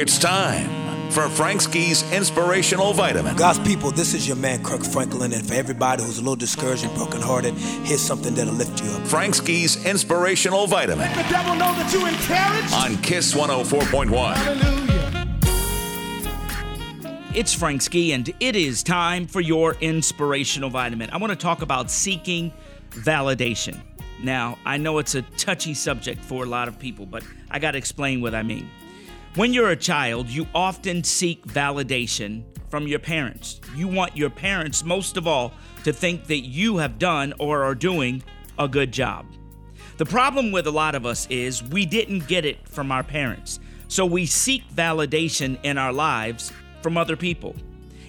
It's time for Frank Ski's Inspirational Vitamin. God's people, this is your man Kirk Franklin, and for everybody who's a little discouraged and brokenhearted, here's something that'll lift you up. Frank Ski's Inspirational Vitamin. Let the devil know that you encouraged. On Kiss 104.1. Hallelujah. It's Frank Ski, and it is time for your inspirational vitamin. I want to talk about seeking validation. Now, I know it's a touchy subject for a lot of people, but I got to explain what I mean. When you're a child, you often seek validation from your parents. You want your parents, most of all, to think that you have done or are doing a good job. The problem with a lot of us is we didn't get it from our parents. So we seek validation in our lives from other people.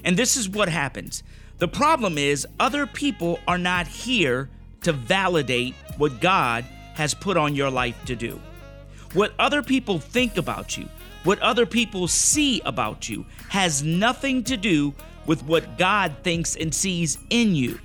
And this is what happens. The problem is other people are not here to validate what God has put on your life to do. What other people think about you, what other people see about you, has nothing to do with what God thinks and sees in you.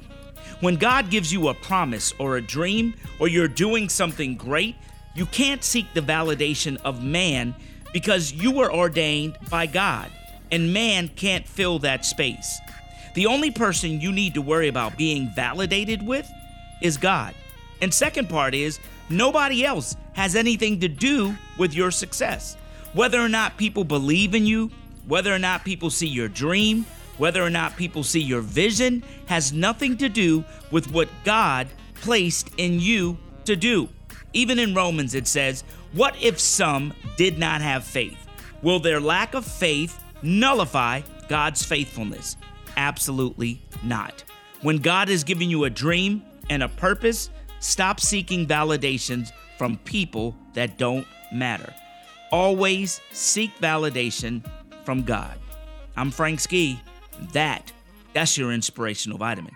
When God gives you a promise or a dream, or you're doing something great, you can't seek the validation of man because you were ordained by God, and man can't fill that space. The only person you need to worry about being validated with is God. And second part is nobody else has anything to do with your success. Whether or not people believe in you, whether or not people see your dream, whether or not people see your vision has nothing to do with what God placed in you to do. Even in Romans, it says, What if some did not have faith? Will their lack of faith nullify God's faithfulness? Absolutely not. When God has given you a dream and a purpose, stop seeking validations from people that don't matter. Always seek validation from God. I'm Frank Ski. That, that's your inspirational vitamin.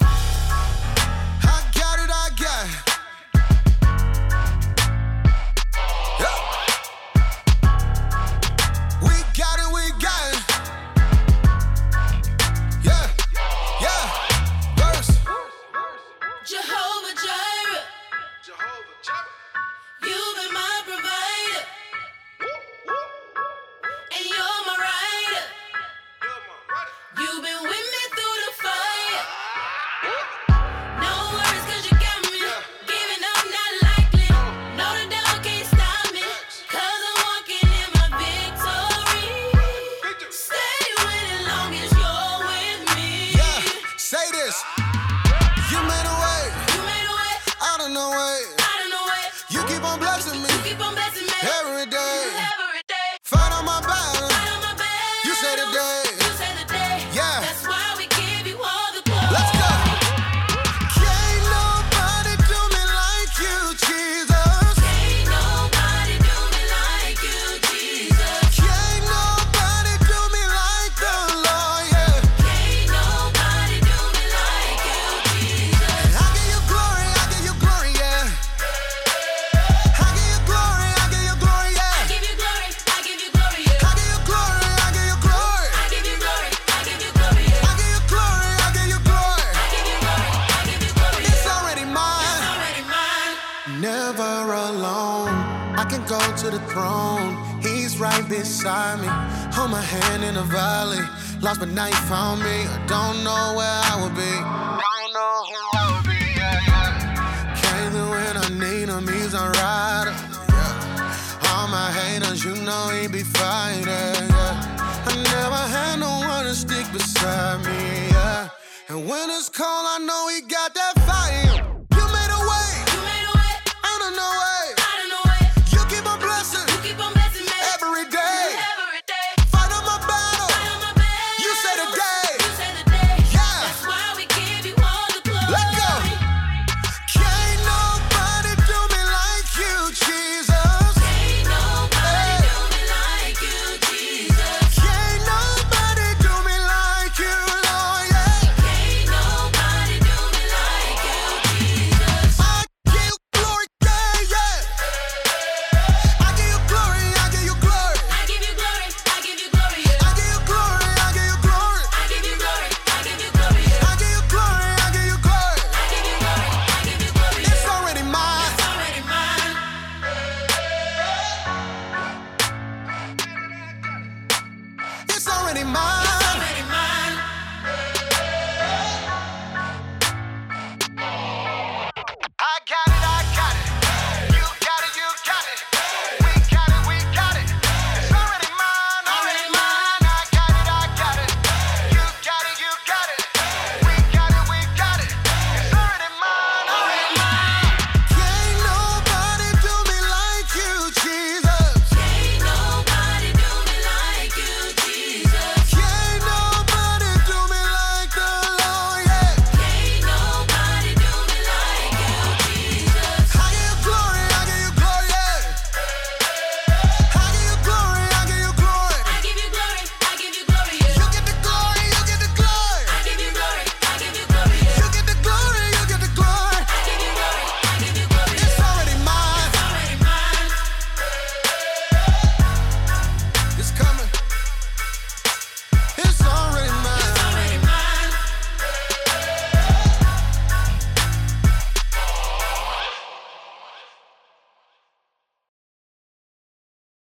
Go to the throne. He's right beside me. Hold my hand in the valley. Lost but now you found me. I don't know where I would be. I don't know who I would be. Yeah, yeah. Came through when I need him. He's a rider. Yeah. All my haters, you know he be fighting. Yeah. I never had no one to stick beside me. Yeah. And when it's cold, I know he got that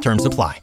Terms apply.